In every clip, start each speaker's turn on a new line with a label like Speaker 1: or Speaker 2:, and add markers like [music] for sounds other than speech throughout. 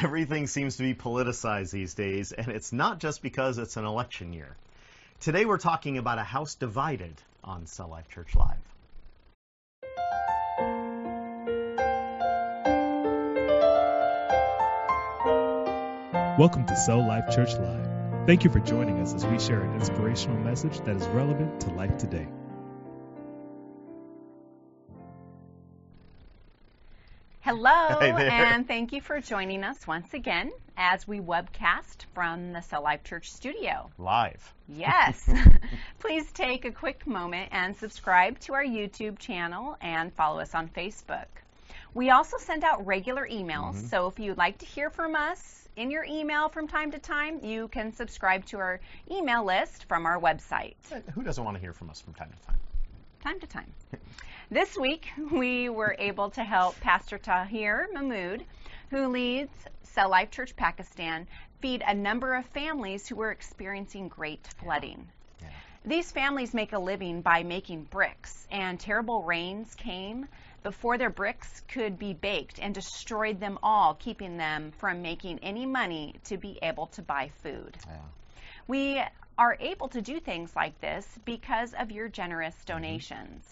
Speaker 1: Everything seems to be politicized these days, and it's not just because it's an election year. Today we're talking about a house divided on Cell Life Church Live.
Speaker 2: Welcome to Cell Life Church Live. Thank you for joining us as we share an inspirational message that is relevant to life today.
Speaker 3: Hello, and thank you for joining us once again as we webcast from the Cell Life Church studio.
Speaker 1: Live.
Speaker 3: Yes. [laughs] [laughs] Please take a quick moment and subscribe to our YouTube channel and follow us on Facebook. We also send out regular emails,
Speaker 1: Mm-hmm.
Speaker 3: so if you'd like to hear from us in your email from time to time, you can subscribe to our email list from our website.
Speaker 1: Who doesn't want to hear from us from time to time?
Speaker 3: Time to time. [laughs] This week, we were able to help Pastor Tahir Mahmood, who leads Cell Life Church Pakistan, feed a number of families who were experiencing great flooding.
Speaker 1: Yeah.
Speaker 3: These families make a living by making bricks, and terrible rains came before their bricks could be baked and destroyed them all, keeping them from making any money to be able to buy food.
Speaker 1: Yeah.
Speaker 3: We are able to do things like this because of your generous mm-hmm. donations.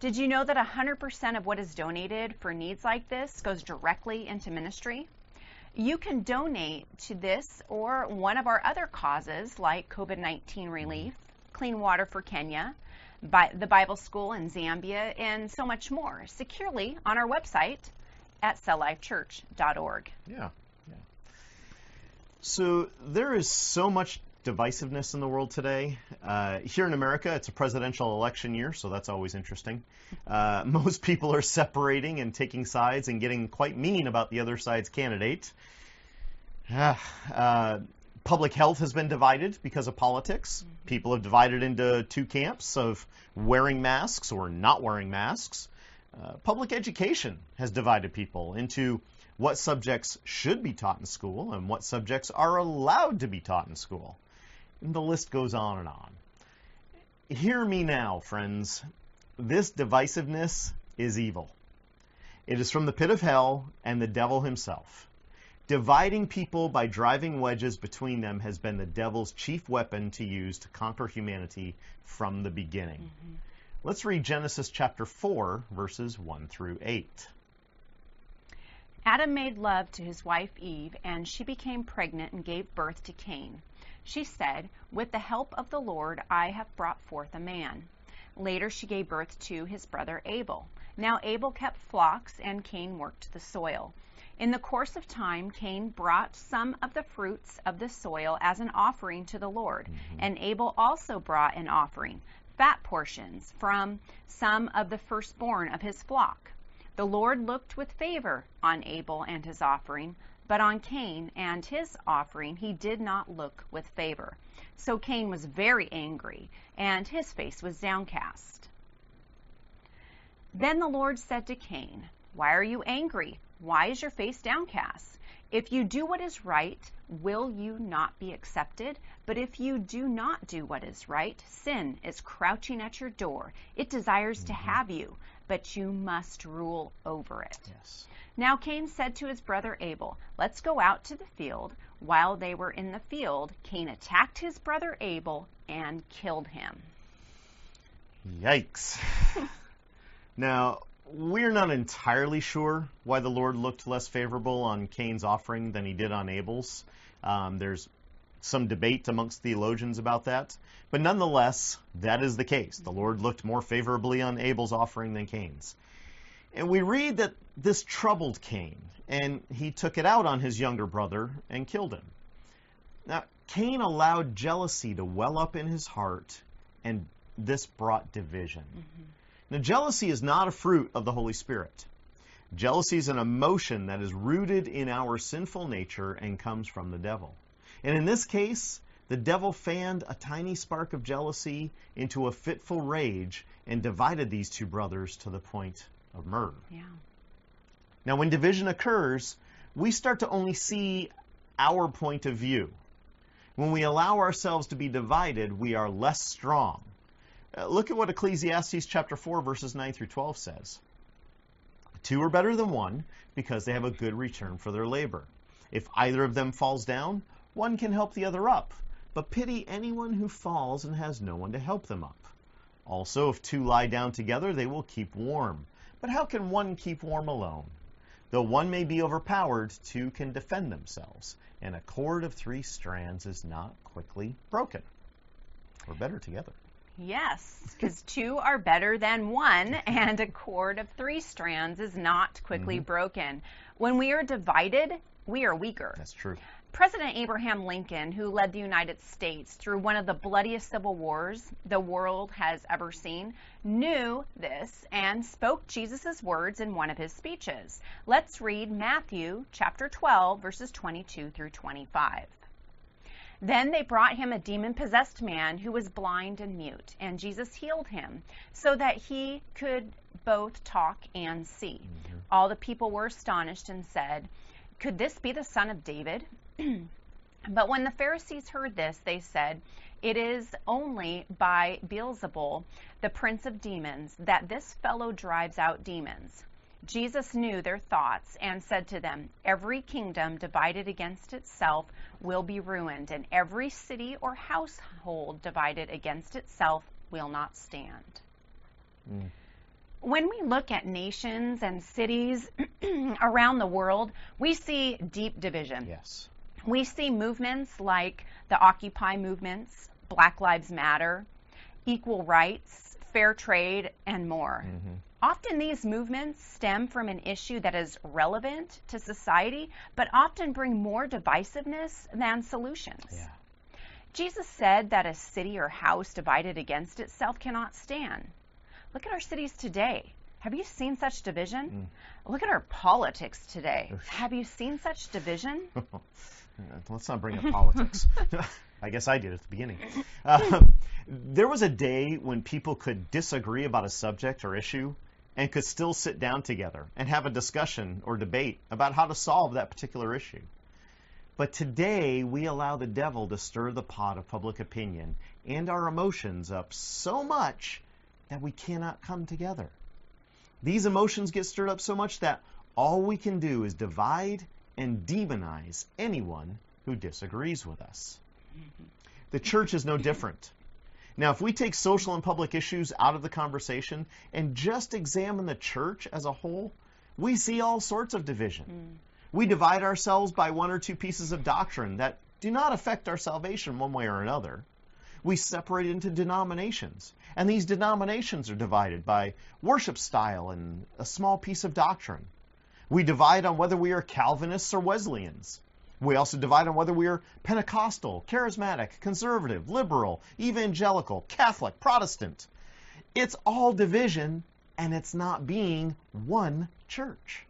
Speaker 3: Did you know that 100% of what is donated for needs like this goes directly into ministry? You can donate to this or one of our other causes like COVID 19 mm-hmm. relief, clean water for Kenya, Bi- the Bible School in Zambia, and so much more securely on our website at celllifechurch.org.
Speaker 1: Yeah. Yeah. So there is so much divisiveness in the world today. Uh, here in America, it's a presidential election year, so that's always interesting. Uh, [laughs] most people are separating and taking sides and getting quite mean about the other side's candidate. Ah, uh, public health has been divided because of politics. People have divided into two camps of wearing masks or not wearing masks. Uh, public education has divided people into what subjects should be taught in school and what subjects are allowed to be taught in school. And the list goes on and on. Hear me now, friends. This divisiveness is evil. It is from the pit of hell and the devil himself. Dividing people by driving wedges between them has been the devil's chief weapon to use to conquer humanity from the beginning. Mm-hmm. Let's read Genesis chapter 4, verses 1 through 8.
Speaker 3: Adam made love to his wife Eve, and she became pregnant and gave birth to Cain. She said, With the help of the Lord, I have brought forth a man. Later, she gave birth to his brother Abel. Now, Abel kept flocks, and Cain worked the soil. In the course of time, Cain brought some of the fruits of the soil as an offering to the Lord, mm-hmm. and Abel also brought an offering, fat portions, from some of the firstborn of his flock. The Lord looked with favor on Abel and his offering, but on Cain and his offering he did not look with favor. So Cain was very angry, and his face was downcast. Then the Lord said to Cain, Why are you angry? Why is your face downcast? If you do what is right, will you not be accepted? But if you do not do what is right, sin is crouching at your door. It desires to mm-hmm. have you, but you must rule over it.
Speaker 1: Yes.
Speaker 3: Now Cain said to his brother Abel, Let's go out to the field. While they were in the field, Cain attacked his brother Abel and killed him.
Speaker 1: Yikes. [laughs] now, we're not entirely sure why the Lord looked less favorable on Cain's offering than he did on Abel's. Um, there's some debate amongst theologians about that. But nonetheless, that is the case. The Lord looked more favorably on Abel's offering than Cain's. And we read that this troubled Cain, and he took it out on his younger brother and killed him. Now, Cain allowed jealousy to well up in his heart, and this brought division. Now, jealousy is not a fruit of the Holy Spirit. Jealousy is an emotion that is rooted in our sinful nature and comes from the devil. And in this case, the devil fanned a tiny spark of jealousy into a fitful rage and divided these two brothers to the point of murder.
Speaker 3: Yeah.
Speaker 1: Now, when division occurs, we start to only see our point of view. When we allow ourselves to be divided, we are less strong. Uh, look at what Ecclesiastes chapter 4 verses 9 through 12 says. Two are better than one because they have a good return for their labor. If either of them falls down, one can help the other up. But pity anyone who falls and has no one to help them up. Also, if two lie down together, they will keep warm. But how can one keep warm alone? Though one may be overpowered, two can defend themselves, and a cord of three strands is not quickly broken. We're better together.
Speaker 3: Yes, because two are better than one, and a cord of three strands is not quickly mm-hmm. broken. When we are divided, we are weaker.
Speaker 1: That's true.
Speaker 3: President Abraham Lincoln, who led the United States through one of the bloodiest civil wars the world has ever seen, knew this and spoke Jesus' words in one of his speeches. Let's read Matthew chapter 12, verses 22 through 25. Then they brought him a demon possessed man who was blind and mute, and Jesus healed him so that he could both talk and see. Mm-hmm. All the people were astonished and said, Could this be the son of David? [clears throat] but when the Pharisees heard this, they said, It is only by Beelzebul, the prince of demons, that this fellow drives out demons. Jesus knew their thoughts and said to them, Every kingdom divided against itself will be ruined, and every city or household divided against itself will not stand.
Speaker 1: Mm.
Speaker 3: When we look at nations and cities [clears throat] around the world, we see deep division.
Speaker 1: Yes.
Speaker 3: We see movements like the Occupy movements, Black Lives Matter, equal rights, fair trade, and more.
Speaker 1: Mhm.
Speaker 3: Often these movements stem from an issue that is relevant to society, but often bring more divisiveness than solutions.
Speaker 1: Yeah.
Speaker 3: Jesus said that a city or house divided against itself cannot stand. Look at our cities today. Have you seen such division? Look at our politics today. Have you seen such division? [laughs]
Speaker 1: Let's not bring up [laughs] politics. [laughs] I guess I did at the beginning. Uh, there was a day when people could disagree about a subject or issue and could still sit down together and have a discussion or debate about how to solve that particular issue. But today, we allow the devil to stir the pot of public opinion and our emotions up so much that we cannot come together. These emotions get stirred up so much that all we can do is divide and demonize anyone who disagrees with us. Mm-hmm. The church is no different. Now, if we take social and public issues out of the conversation and just examine the church as a whole, we see all sorts of division. Mm. We divide ourselves by one or two pieces of doctrine that do not affect our salvation one way or another. We separate into denominations, and these denominations are divided by worship style and a small piece of doctrine. We divide on whether we are Calvinists or Wesleyans. We also divide on whether we are Pentecostal, charismatic, conservative, liberal, evangelical, Catholic, Protestant. It's all division, and it's not being one church.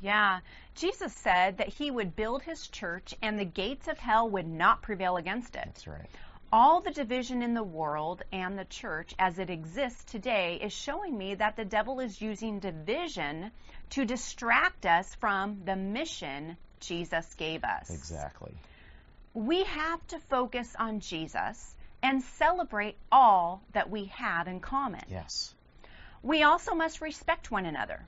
Speaker 3: Yeah. Jesus said that he would build his church and the gates of hell would not prevail against it.
Speaker 1: That's right.
Speaker 3: All the division in the world and the church as it exists today is showing me that the devil is using division to distract us from the mission Jesus gave us.
Speaker 1: Exactly.
Speaker 3: We have to focus on Jesus and celebrate all that we have in common.
Speaker 1: Yes.
Speaker 3: We also must respect one another.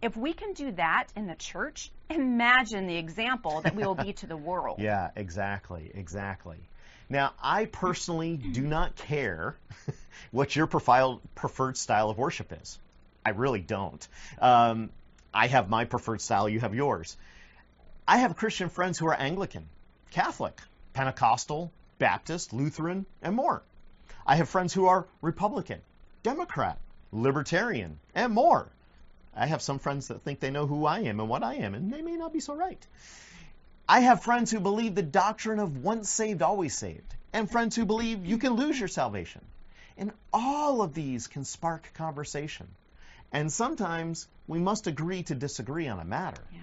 Speaker 3: If we can do that in the church, imagine the example that we will be to the [laughs] world.
Speaker 1: Yeah, exactly, exactly. Now, I personally do not care [laughs] what your profile, preferred style of worship is. I really don't. Um, I have my preferred style, you have yours. I have Christian friends who are Anglican, Catholic, Pentecostal, Baptist, Lutheran, and more. I have friends who are Republican, Democrat, Libertarian, and more. I have some friends that think they know who I am and what I am, and they may not be so right. I have friends who believe the doctrine of once saved, always saved, and friends who believe you can lose your salvation. And all of these can spark conversation. And sometimes we must agree to disagree on a matter.
Speaker 3: Yeah.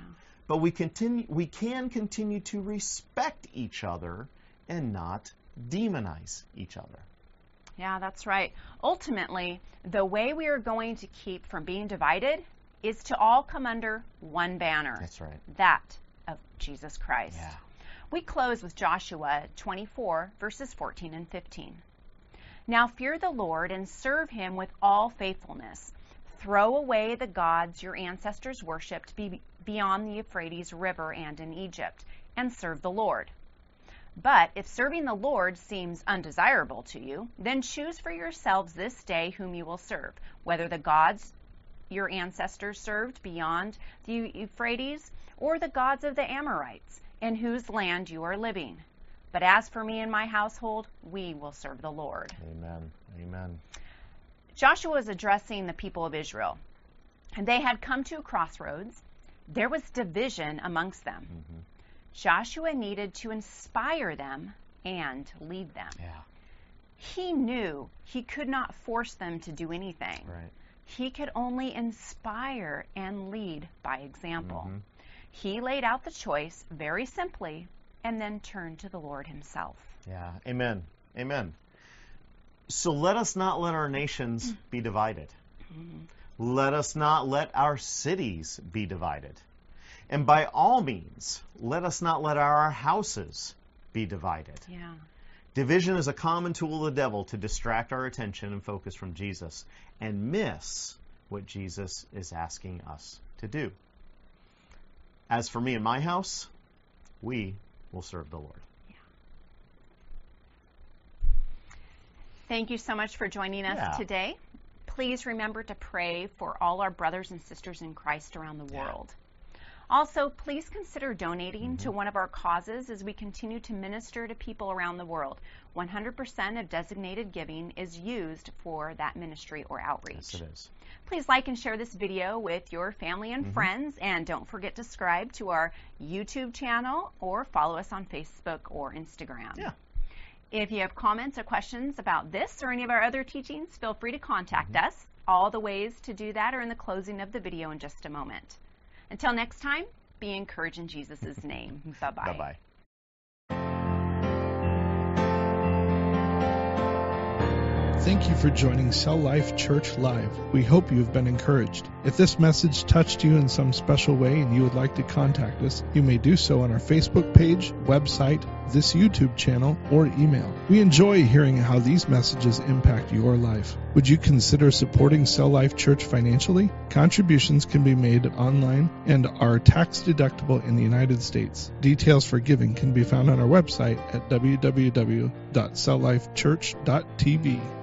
Speaker 1: But we continue we can continue to respect each other and not demonize each other.
Speaker 3: Yeah, that's right. Ultimately, the way we are going to keep from being divided is to all come under one banner.
Speaker 1: That's right.
Speaker 3: That of Jesus Christ.
Speaker 1: Yeah.
Speaker 3: We close with Joshua 24, verses 14 and 15. Now fear the Lord and serve him with all faithfulness. Throw away the gods your ancestors worshipped be- beyond the Euphrates River and in Egypt, and serve the Lord. But if serving the Lord seems undesirable to you, then choose for yourselves this day whom you will serve, whether the gods your ancestors served beyond the Euphrates or the gods of the Amorites, in whose land you are living. But as for me and my household, we will serve the Lord.
Speaker 1: Amen. Amen.
Speaker 3: Joshua was addressing the people of Israel, and they had come to a crossroads. There was division amongst them.
Speaker 1: Mm-hmm.
Speaker 3: Joshua needed to inspire them and lead them.
Speaker 1: Yeah.
Speaker 3: He knew he could not force them to do anything.
Speaker 1: Right.
Speaker 3: He could only inspire and lead by example.
Speaker 1: Mhm.
Speaker 3: He laid out the choice very simply and then turned to the Lord himself.
Speaker 1: Yeah. Amen. Amen. So let us not let our nations be divided. Let us not let our cities be divided. And by all means, let us not let our houses be divided.
Speaker 3: Yeah.
Speaker 1: Division is a common tool of the devil to distract our attention and focus from Jesus and miss what Jesus is asking us to do. As for me and my house, we will serve the Lord.
Speaker 3: Thank you so much for joining us
Speaker 1: Yeah.
Speaker 3: today. Please remember to pray for all our brothers and sisters in Christ around the
Speaker 1: Yeah.
Speaker 3: world. Also, please consider donating
Speaker 1: Mm-hmm.
Speaker 3: to one of our causes as we continue to minister to people around the world. 100% of designated giving is used for that ministry or outreach.
Speaker 1: Yes, it is.
Speaker 3: Please like and share this video with your family and
Speaker 1: Mhm.
Speaker 3: friends, and don't forget to subscribe to our YouTube channel or follow us on Facebook or Instagram.
Speaker 1: Yeah.
Speaker 3: If you have comments or questions about this or any of our other teachings, feel free to contact
Speaker 1: Mm-hmm.
Speaker 3: us. All the ways to do that are in the closing of the video in just a moment. Until next time, be encouraged in Jesus' [laughs] name.
Speaker 1: Bye bye.
Speaker 2: Thank you for joining Cell Life Church Live. We hope you have been encouraged. If this message touched you in some special way and you would like to contact us, you may do so on our Facebook page, website, this YouTube channel, or email. We enjoy hearing how these messages impact your life. Would you consider supporting Cell Life Church financially? Contributions can be made online and are tax deductible in the United States. Details for giving can be found on our website at www.celllifechurch.tv.